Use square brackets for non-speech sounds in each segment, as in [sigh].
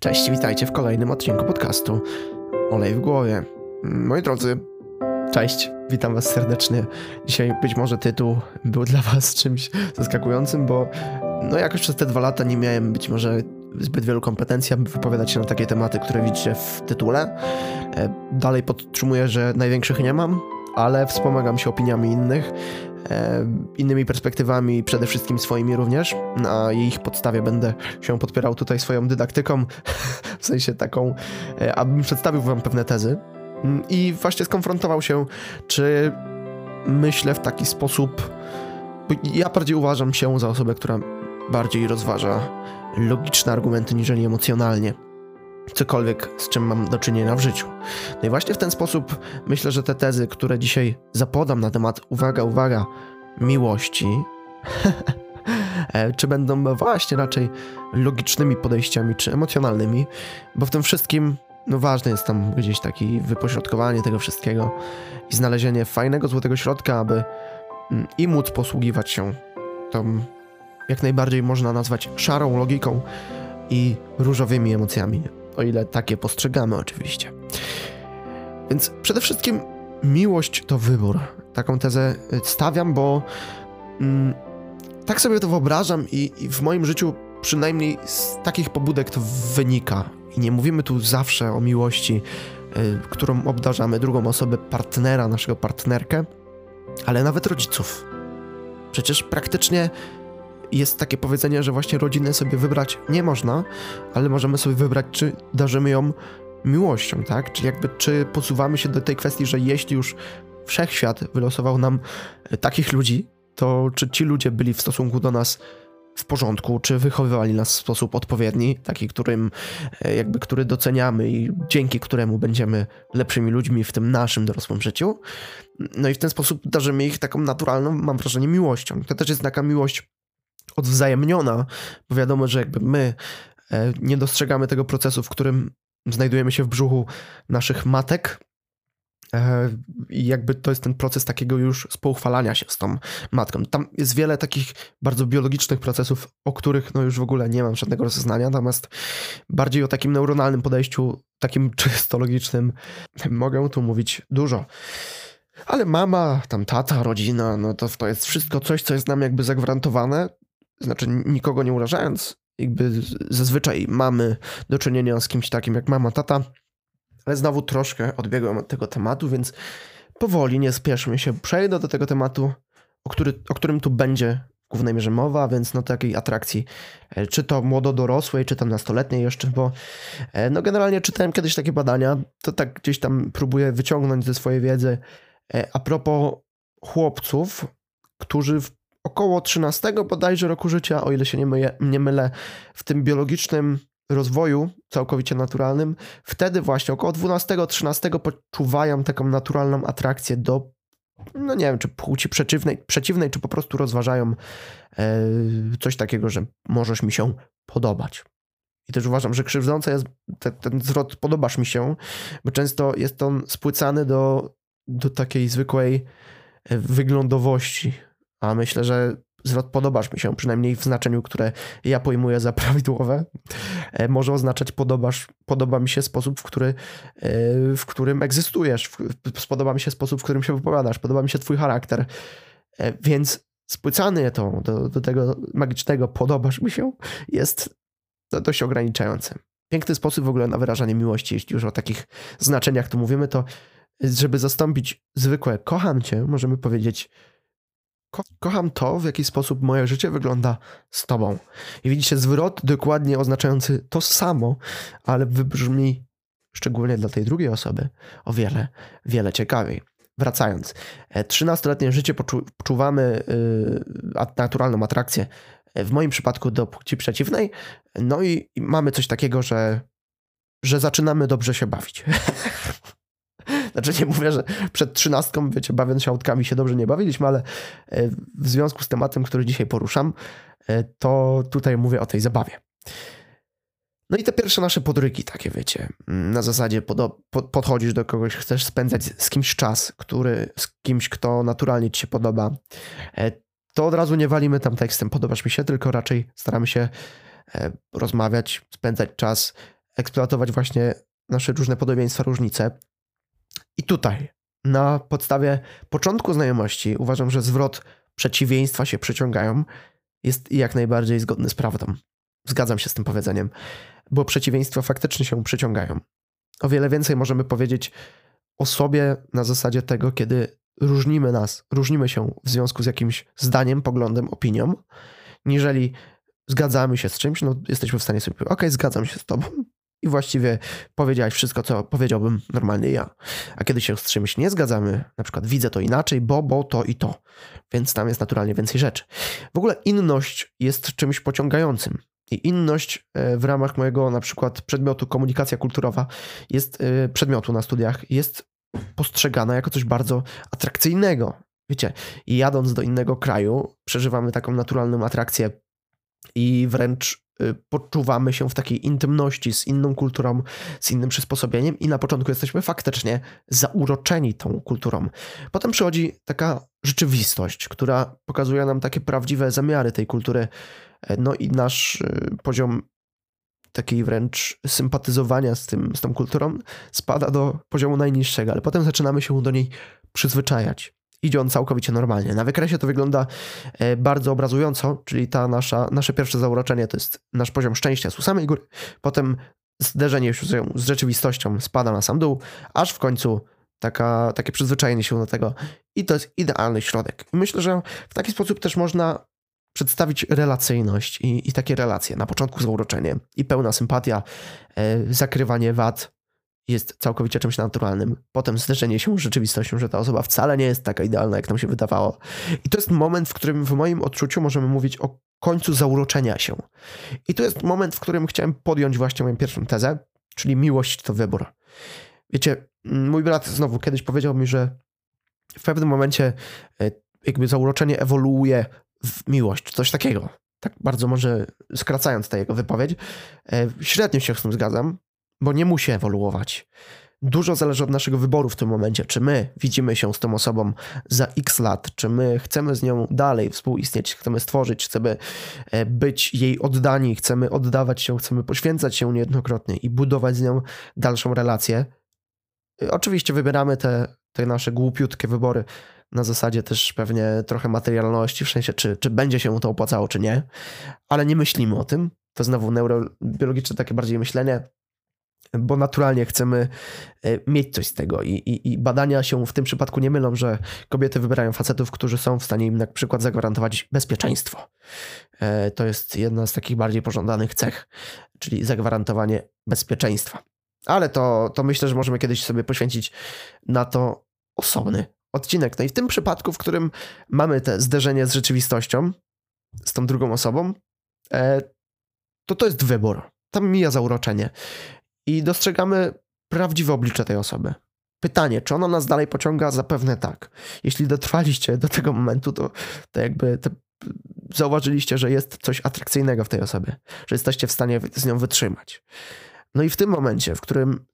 Cześć, witajcie w kolejnym odcinku podcastu Olej w głowie. Moi drodzy, cześć, witam was serdecznie. Dzisiaj być może tytuł był dla was czymś zaskakującym, bo no jakoś przez te dwa lata nie miałem być może zbyt wielu kompetencji, aby wypowiadać się na takie tematy, które widzicie w tytule. E, dalej podtrzymuję, że największych nie mam, ale wspomagam się opiniami innych, e, innymi perspektywami, przede wszystkim swoimi również. Na ich podstawie będę się podpierał tutaj swoją dydaktyką, [laughs] w sensie taką, e, abym przedstawił wam pewne tezy mm, i właśnie skonfrontował się, czy myślę w taki sposób. Ja bardziej uważam się za osobę, która bardziej rozważa logiczne argumenty niżeli emocjonalnie cokolwiek, z czym mam do czynienia w życiu. No i właśnie w ten sposób myślę, że te tezy, które dzisiaj zapodam na temat, uwaga, uwaga, miłości, [laughs] e, czy będą właśnie raczej logicznymi podejściami, czy emocjonalnymi, bo w tym wszystkim no ważne jest tam gdzieś taki wypośrodkowanie tego wszystkiego i znalezienie fajnego, złotego środka, aby mm, i móc posługiwać się tą jak najbardziej można nazwać szarą logiką i różowymi emocjami, o ile takie postrzegamy oczywiście. Więc przede wszystkim miłość to wybór. Taką tezę stawiam, bo mm, tak sobie to wyobrażam i, i w moim życiu przynajmniej z takich pobudek to wynika. I nie mówimy tu zawsze o miłości, y, którą obdarzamy drugą osobę, partnera, naszego partnerkę, ale nawet rodziców. Przecież praktycznie jest takie powiedzenie, że właśnie rodzinę sobie wybrać nie można, ale możemy sobie wybrać, czy darzymy ją miłością, tak? Czyli jakby, czy posuwamy się do tej kwestii, że jeśli już wszechświat wylosował nam e, takich ludzi, to czy ci ludzie byli w stosunku do nas w porządku, czy wychowywali nas w sposób odpowiedni, taki, którym, e, jakby, który doceniamy i dzięki któremu będziemy lepszymi ludźmi w tym naszym dorosłym życiu. No i w ten sposób darzymy ich taką naturalną, mam wrażenie, miłością. To też jest taka miłość odwzajemniona, bo wiadomo, że jakby my e, nie dostrzegamy tego procesu, w którym znajdujemy się w brzuchu naszych matek. E, I jakby to jest ten proces takiego już spoufalania się z tą matką. Tam jest wiele takich bardzo biologicznych procesów, o których no już w ogóle nie mam żadnego rozeznania, natomiast bardziej o takim neuronalnym podejściu, takim [laughs] czysto logicznym, mogę tu mówić dużo. Ale mama, tam tata, rodzina, no to, to jest wszystko coś, co jest nam jakby zagwarantowane znaczy nikogo nie urażając, jakby zazwyczaj mamy do czynienia z kimś takim jak mama, tata, ale znowu troszkę odbiegłem od tego tematu, więc powoli, nie spieszmy się, przejdę do tego tematu, o, który, o którym tu będzie w głównej mierze mowa, więc no takiej atrakcji, e, czy to młodo-dorosłej, czy tam nastoletniej jeszcze, bo e, no generalnie czytałem kiedyś takie badania, to tak gdzieś tam próbuję wyciągnąć ze swojej wiedzy. E, a propos chłopców, którzy w około 13 bodajże roku życia, o ile się nie, myję, nie mylę, w tym biologicznym rozwoju całkowicie naturalnym, wtedy właśnie około 12-13 poczuwają taką naturalną atrakcję do, no nie wiem, czy płci przeciwnej, przeciwnej czy po prostu rozważają e, coś takiego, że możesz mi się podobać. I też uważam, że krzywdzące jest te, ten zwrot podobasz mi się, bo często jest on spłycany do, do takiej zwykłej e, wyglądowości, a myślę, że zwrot podobasz mi się, przynajmniej w znaczeniu, które ja pojmuję za [laughs] prawidłowe, e, może oznaczać podobasz, podoba mi się sposób, w, który, e, w którym egzystujesz, podoba mi się sposób, w którym się wypowiadasz, podoba mi się twój charakter, e, więc spłycany to do, do tego magicznego podobasz mi się jest dość ograniczające. Piękny sposób w ogóle na wyrażanie miłości, jeśli już o takich znaczeniach tu mówimy, to żeby zastąpić zwykłe kocham cię, możemy powiedzieć Ko kocham to, w jaki sposób moje życie wygląda z tobą. I widzicie zwrot dokładnie oznaczający to samo, ale wybrzmi szczególnie dla tej drugiej osoby o wiele, wiele ciekawiej. Wracając, 13-letnie e, życie poczuwamy yy, naturalną atrakcję, e, w moim przypadku do płci przeciwnej, no i, i mamy coś takiego, że, że zaczynamy dobrze się bawić. [laughs] Znaczy nie mówię, że przed trzynastką, wiecie, bawiąc się autkami się dobrze nie bawiliśmy, ale e, w związku z tematem, który dzisiaj poruszam, e, to tutaj mówię o tej zabawie. No i te pierwsze nasze podryki takie, wiecie, na zasadzie pod, podchodzisz do kogoś, chcesz spędzać z kimś czas, który, z kimś, kto naturalnie ci się podoba, e, to od razu nie walimy tam tekstem, podobasz mi się, tylko raczej staramy się rozmawiać, spędzać czas, eksploatować właśnie nasze różne podobieństwa, różnice. I tutaj, na podstawie początku znajomości, uważam, że zwrot przeciwieństwa się przyciągają jest jak najbardziej zgodny z prawdą. Zgadzam się z tym powiedzeniem, bo przeciwieństwa faktycznie się przyciągają. O wiele więcej możemy powiedzieć o sobie na zasadzie tego, kiedy różnimy nas, różnimy się w związku z jakimś zdaniem, poglądem, opinią, niżeli zgadzamy się z czymś, no jesteśmy w stanie sobie powiedzieć, okej, zgadzam się z tobą i właściwie powiedziałeś wszystko, co powiedziałbym normalnie ja. A kiedy się z czymś nie zgadzamy, na przykład widzę to inaczej, bo, bo to i to, więc tam jest naturalnie więcej rzeczy. W ogóle inność jest czymś pociągającym. I inność e, w ramach mojego na przykład przedmiotu komunikacja kulturowa jest e, przedmiotu na studiach jest postrzegana jako coś bardzo atrakcyjnego. Wiecie, jadąc do innego kraju, przeżywamy taką naturalną atrakcję i wręcz poczuwamy się w takiej intymności z inną kulturą, z innym przysposobieniem i na początku jesteśmy faktycznie zauroczeni tą kulturą. Potem przychodzi taka rzeczywistość, która pokazuje nam takie prawdziwe zamiary tej kultury, e, no i nasz y, poziom takiej wręcz sympatyzowania z, tym, z tą kulturą spada do poziomu najniższego, ale potem zaczynamy się do niej przyzwyczajać. Idzie on całkowicie normalnie. Na wykresie to wygląda e, bardzo obrazująco, czyli ta nasza, nasze pierwsze zauroczenie to jest nasz poziom szczęścia z samej góry, potem zderzenie się z rzeczywistością spada na sam dół, aż w końcu taka, takie przyzwyczajenie się do tego i to jest idealny środek. Myślę, że w taki sposób też można przedstawić relacyjność i, i takie relacje. Na początku zauroczenie i pełna sympatia, e, zakrywanie wad jest całkowicie czymś naturalnym. Potem zderzenie się z rzeczywistością, że ta osoba wcale nie jest taka idealna, jak nam się wydawało. I to jest moment, w którym w moim odczuciu możemy mówić o końcu zauroczenia się. I to jest moment, w którym chciałem podjąć właśnie moją pierwszą tezę, czyli miłość to wybór. Wiecie, mój brat znowu kiedyś powiedział mi, że w pewnym momencie e, jakby zauroczenie ewoluuje w miłość, coś takiego. Tak bardzo może skracając tę jego wypowiedź. E, średnio się z tym zgadzam, bo nie musi ewoluować. Dużo zależy od naszego wyboru w tym momencie, czy my widzimy się z tą osobą za x lat, czy my chcemy z nią dalej współistnieć, chcemy stworzyć, chcemy e, być jej oddani, chcemy oddawać się, chcemy poświęcać się niejednokrotnie i budować z nią dalszą relację. E, oczywiście wybieramy te, te nasze głupiutkie wybory na zasadzie też pewnie trochę materialności, w sensie czy, czy będzie się to opłacało, czy nie, ale nie myślimy o tym. To znowu neurobiologiczne takie bardziej myślenie, bo naturalnie chcemy e, mieć coś z tego I, i, i, badania się w tym przypadku nie mylą, że kobiety wybierają facetów, którzy są w stanie im na przykład zagwarantować bezpieczeństwo. E, to jest jedna z takich bardziej pożądanych cech, czyli zagwarantowanie bezpieczeństwa. Ale to, to myślę, że możemy kiedyś sobie poświęcić na to osobny odcinek. No i w tym przypadku, w którym mamy te zderzenie z rzeczywistością, z tą drugą osobą, e, to to jest wybór. Tam mija zauroczenie. I dostrzegamy prawdziwe oblicze tej osoby. Pytanie, czy ona nas dalej pociąga? Zapewne tak. Jeśli dotrwaliście do tego momentu, to, to jakby te, zauważyliście, że jest coś atrakcyjnego w tej osobie, że jesteście w stanie z nią wytrzymać. No i w tym momencie, w którym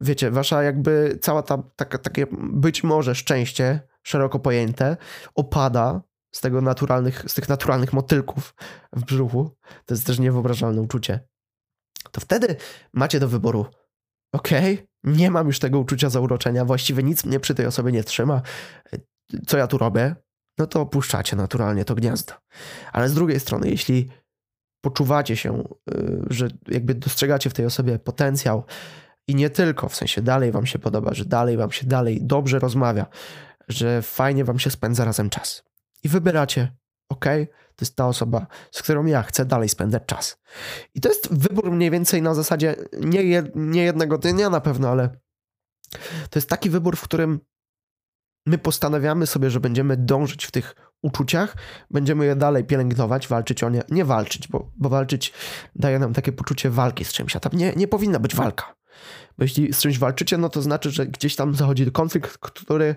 wiecie, wasza jakby cała ta, taka, takie być może szczęście, szeroko pojęte, opada z tego naturalnych, z tych naturalnych motylków w brzuchu, to jest też niewyobrażalne uczucie, to wtedy macie do wyboru, okej, okay, nie mam już tego uczucia zauroczenia, właściwie nic mnie przy tej osobie nie trzyma, co ja tu robię? No to opuszczacie naturalnie to gniazdo. Ale z drugiej strony, jeśli poczuwacie się, y, że jakby dostrzegacie w tej osobie potencjał, i nie tylko, w sensie dalej wam się podoba, że dalej wam się dalej dobrze rozmawia, że fajnie wam się spędza razem czas. I wybieracie, ok, to jest ta osoba, z którą ja chcę dalej spędzać czas. I to jest wybór mniej więcej na zasadzie nie, nie jednego dnia na pewno, ale to jest taki wybór, w którym my postanawiamy sobie, że będziemy dążyć w tych uczuciach, będziemy je dalej pielęgnować, walczyć o nie. Nie walczyć, bo, bo walczyć daje nam takie poczucie walki z czymś, a tam nie, nie powinna być walka. Bo jeśli z czymś walczycie, no to znaczy, że gdzieś tam zachodzi konflikt, który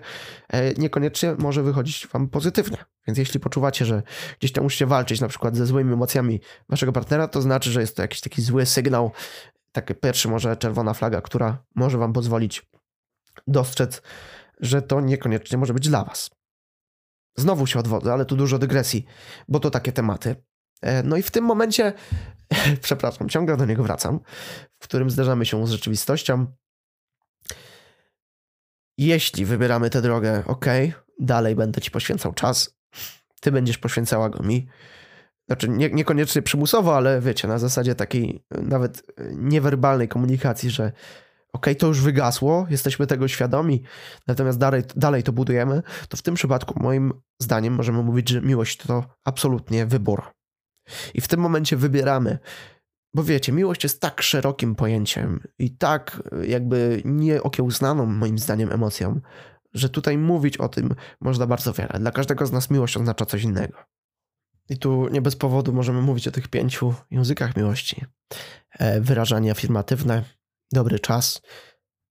e, niekoniecznie może wychodzić wam pozytywnie. Więc jeśli poczuwacie, że gdzieś tam musicie walczyć na przykład ze złymi emocjami waszego partnera, to znaczy, że jest to jakiś taki zły sygnał, taki pierwszy może czerwona flaga, która może wam pozwolić dostrzec, że to niekoniecznie może być dla was. Znowu się odwodzę, ale tu dużo dygresji, bo to takie tematy. E, no i w tym momencie, [laughs] przepraszam, ciągle do niego wracam, w którym zderzamy się z rzeczywistością. Jeśli wybieramy tę drogę, ok, dalej będę ci poświęcał czas, ty będziesz poświęcała go mi. Znaczy, nie, niekoniecznie przymusowo, ale wiecie, na zasadzie takiej nawet niewerbalnej komunikacji, że ok, to już wygasło, jesteśmy tego świadomi, natomiast dalej, dalej to budujemy, to w tym przypadku moim zdaniem możemy mówić, że miłość to absolutnie wybór. I w tym momencie wybieramy, bo wiecie, miłość jest tak szerokim pojęciem i tak jakby nieokiełznaną moim zdaniem emocją, że tutaj mówić o tym można bardzo wiele. Dla każdego z nas miłość oznacza coś innego. I tu nie bez powodu możemy mówić o tych pięciu językach miłości. E, wyrażanie afirmatywne, dobry czas,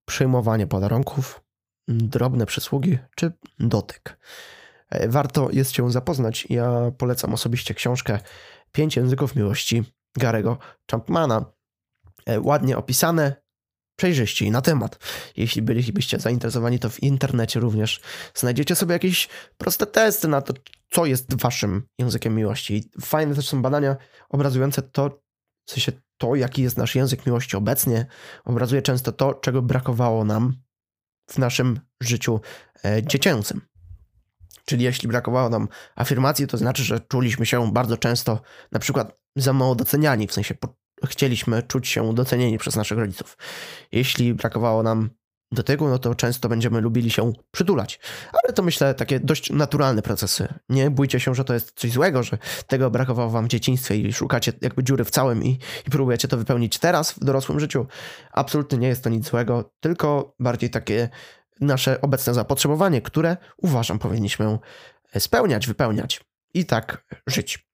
przyjmowanie podarunków, drobne przysługi czy dotyk. E, warto jest się zapoznać. Ja polecam osobiście książkę Pięć języków miłości Garego Champmana. E, ładnie opisane, przejrzyście na temat. Jeśli bylibyście zainteresowani, to w internecie również znajdziecie sobie jakieś proste testy na to, co jest waszym językiem miłości. Fajne też są badania obrazujące to, w sensie to, jaki jest nasz język miłości obecnie, obrazuje często to, czego brakowało nam w naszym życiu e, dziecięcym. Czyli jeśli brakowało nam afirmacji, to znaczy, że czuliśmy się bardzo często na przykład za mało doceniani, w sensie chcieliśmy czuć się docenieni przez naszych rodziców. Jeśli brakowało nam do tego, no to często będziemy lubili się przytulać. Ale to myślę takie dość naturalne procesy. Nie bójcie się, że to jest coś złego, że tego brakowało wam w dzieciństwie i szukacie jakby dziury w całym i, i próbujecie to wypełnić teraz w dorosłym życiu. Absolutnie nie jest to nic złego, tylko bardziej takie nasze obecne zapotrzebowanie, które uważam powinniśmy spełniać, wypełniać i tak żyć.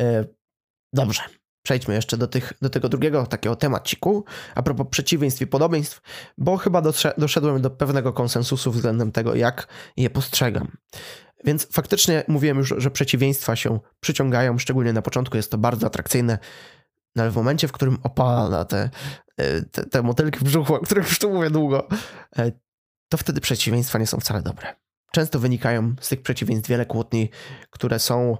E, dobrze. Przejdźmy jeszcze do, tych, do tego drugiego takiego temaciku, a propos przeciwieństw i podobieństw, bo chyba doszedłem do pewnego konsensusu względem tego, jak je postrzegam. Więc faktycznie mówiłem już, że przeciwieństwa się przyciągają, szczególnie na początku jest to bardzo atrakcyjne, no ale w momencie, w którym opala te, e, te, te motylki brzuchu, o których już tu mówię długo, e, to wtedy przeciwieństwa nie są wcale dobre. Często wynikają z tych przeciwieństw wiele kłótni, które są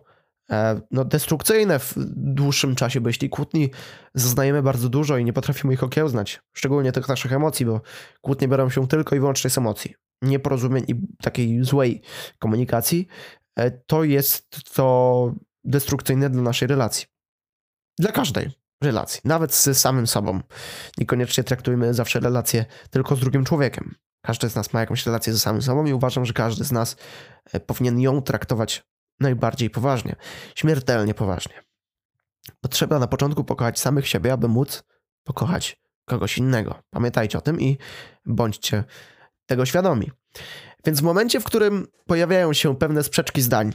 E, no, destrukcyjne w dłuższym czasie, bo jeśli kłótni zaznajemy bardzo dużo i nie potrafimy ich okiełznać, szczególnie tych naszych emocji, bo kłótnie biorą się tylko i wyłącznie z emocji, nieporozumień i takiej złej komunikacji, to jest to destrukcyjne dla naszej relacji. Dla każdej relacji, nawet z samym sobą. Niekoniecznie traktujmy zawsze relacje tylko z drugim człowiekiem. Każdy z nas ma jakąś relację ze samym sobą i uważam, że każdy z nas e, powinien ją traktować najbardziej poważnie, śmiertelnie poważnie. Potrzeba na początku pokochać samych siebie, aby móc pokochać kogoś innego. Pamiętajcie o tym i bądźcie tego świadomi. Więc w momencie, w którym pojawiają się pewne sprzeczki zdań,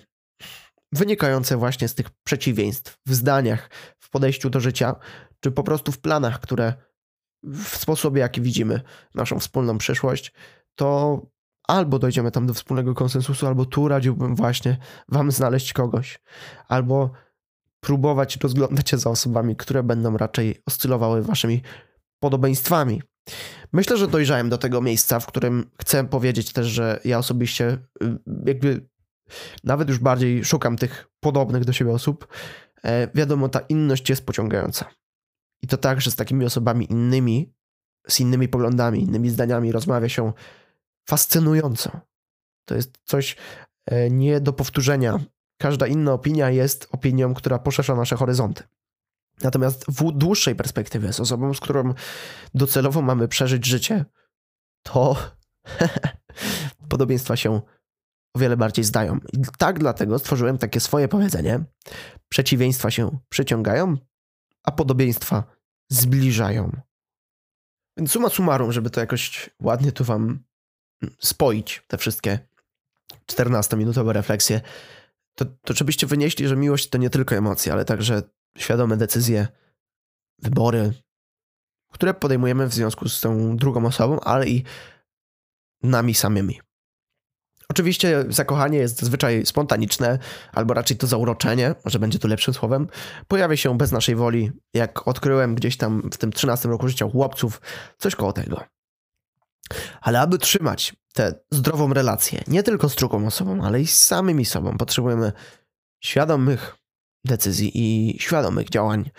wynikające właśnie z tych przeciwieństw w zdaniach, podejściu do życia, czy po prostu w planach, które w sposobie, jaki widzimy naszą wspólną przyszłość, to albo dojdziemy tam do wspólnego konsensusu, albo tu radziłbym właśnie wam znaleźć kogoś, albo próbować rozglądać się za osobami, które będą raczej oscylowały waszymi podobieństwami. Myślę, że dojrzałem do tego miejsca, w którym chcę powiedzieć też, że ja osobiście y, jakby nawet już bardziej szukam tych podobnych do siebie osób. E, wiadomo, ta inność jest pociągająca. I to tak, że z takimi osobami innymi, z innymi poglądami, innymi zdaniami rozmawia się fascynująco. To jest coś e, nie do powtórzenia. Każda inna opinia jest opinią, która poszerza nasze horyzonty. Natomiast w dłuższej perspektywie, z osobą, z którą docelowo mamy przeżyć życie, to [laughs] podobieństwa się o wiele bardziej zdają. I tak dlatego stworzyłem takie swoje powiedzenie: przeciwieństwa się przyciągają, a podobieństwa zbliżają. Więc suma summarum, żeby to jakoś ładnie tu wam spoić te wszystkie 14-minutowe refleksje, to, to żebyście wynieśli, że miłość to nie tylko emocje, ale także świadome decyzje, wybory, które podejmujemy w związku z tą drugą osobą, ale i nami samymi. Oczywiście zakochanie jest zazwyczaj spontaniczne, albo raczej to zauroczenie, może będzie to lepszym słowem, pojawia się bez naszej woli, jak odkryłem gdzieś tam w tym 13 roku życia chłopców, coś koło tego. Ale aby trzymać tę zdrową relację, nie tylko z drugą osobą, ale i z samymi sobą, potrzebujemy świadomych decyzji i świadomych działań,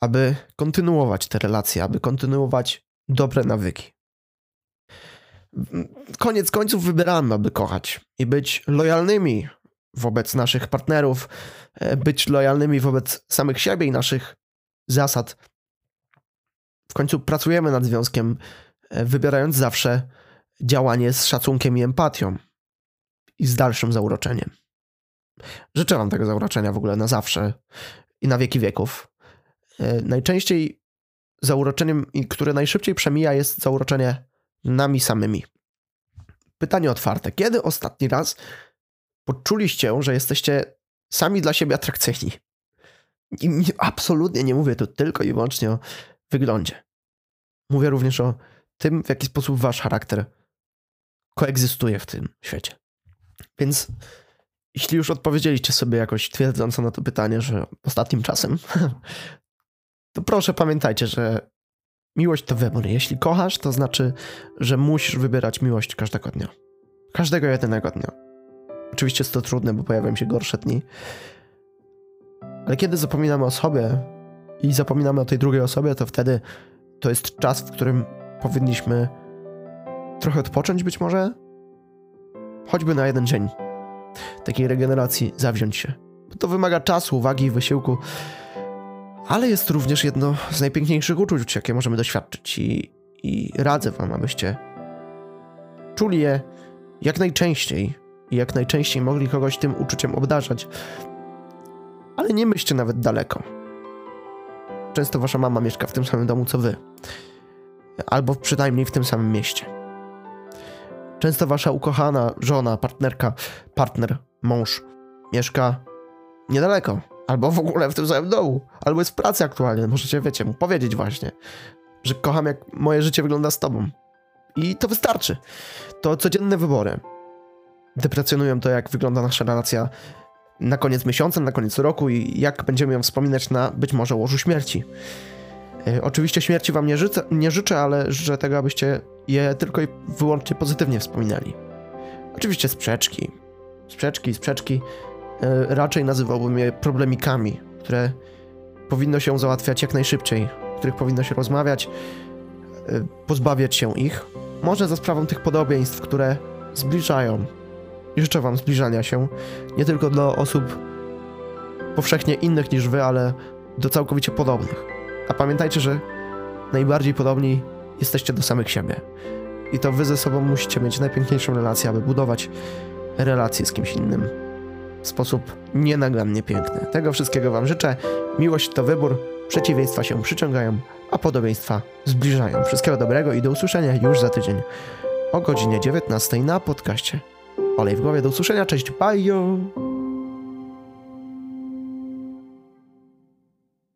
aby kontynuować te relacje, aby kontynuować dobre nawyki. Koniec końców wybieramy, aby kochać i być lojalnymi wobec naszych partnerów, e, być lojalnymi wobec samych siebie i naszych zasad. W końcu pracujemy nad związkiem, e, wybierając zawsze działanie z szacunkiem i empatią i z dalszym zauroczeniem. Życzę Wam tego zauroczenia w ogóle na zawsze i na wieki wieków. E, najczęściej zauroczeniem, które najszybciej przemija, jest zauroczenie nami samymi. Pytanie otwarte. Kiedy ostatni raz poczuliście, że jesteście sami dla siebie atrakcyjni? I absolutnie nie mówię tu tylko i wyłącznie o wyglądzie. Mówię również o tym, w jaki sposób wasz charakter koegzystuje w tym świecie. Więc jeśli już odpowiedzieliście sobie jakoś twierdząco na to pytanie, że ostatnim czasem, [laughs] to proszę pamiętajcie, że miłość to wybór. Jeśli kochasz, to znaczy, że musisz wybierać miłość każdego dnia. Każdego jedynego dnia. Oczywiście jest to trudne, bo pojawiają się gorsze dni. Ale kiedy zapominamy o sobie i zapominamy o tej drugiej osobie, to wtedy to jest czas, w którym powinniśmy trochę odpocząć być może, choćby na jeden dzień takiej regeneracji zawziąć się. Bo to wymaga czasu, uwagi i wysiłku, ale jest również jedno z najpiękniejszych uczuć, jakie możemy doświadczyć i, i radzę wam, abyście czuli je jak najczęściej i jak najczęściej mogli kogoś tym uczuciem obdarzać. Ale nie myślcie nawet daleko. Często wasza mama mieszka w tym samym domu co wy. Albo przynajmniej w tym samym mieście. Często wasza ukochana żona, partnerka, partner, mąż mieszka niedaleko. Albo w ogóle w tym samym domu. Albo jest w pracy aktualnie. Możecie, wiecie, mu powiedzieć właśnie, że kocham jak moje życie wygląda z tobą. I to wystarczy. To codzienne wybory. Deprecjonują to, jak wygląda nasza relacja na koniec miesiąca, na koniec roku i jak będziemy ją wspominać na być może łożu śmierci. Yy, oczywiście śmierci wam nie życzę, nie życzę, ale życzę tego, abyście je tylko i wyłącznie pozytywnie wspominali. Oczywiście sprzeczki. Sprzeczki, sprzeczki. Yy, raczej nazywałbym je problemikami, które powinno się załatwiać jak najszybciej, o których powinno się rozmawiać, yy, pozbawiać się ich. Może za sprawą tych podobieństw, które zbliżają życzę Wam zbliżania się nie tylko do osób powszechnie innych niż Wy, ale do całkowicie podobnych. A pamiętajcie, że najbardziej podobni jesteście do samych siebie. I to Wy ze sobą musicie mieć najpiękniejszą relację, aby budować relacje z kimś innym w sposób nienagannie piękny. Tego wszystkiego Wam życzę. Miłość to wybór, przeciwieństwa się przyciągają, a podobieństwa zbliżają. Wszystkiego dobrego i do usłyszenia już za tydzień o godzinie 19 na podcaście Olej w głowie. Do usłyszenia. Cześć. Bye.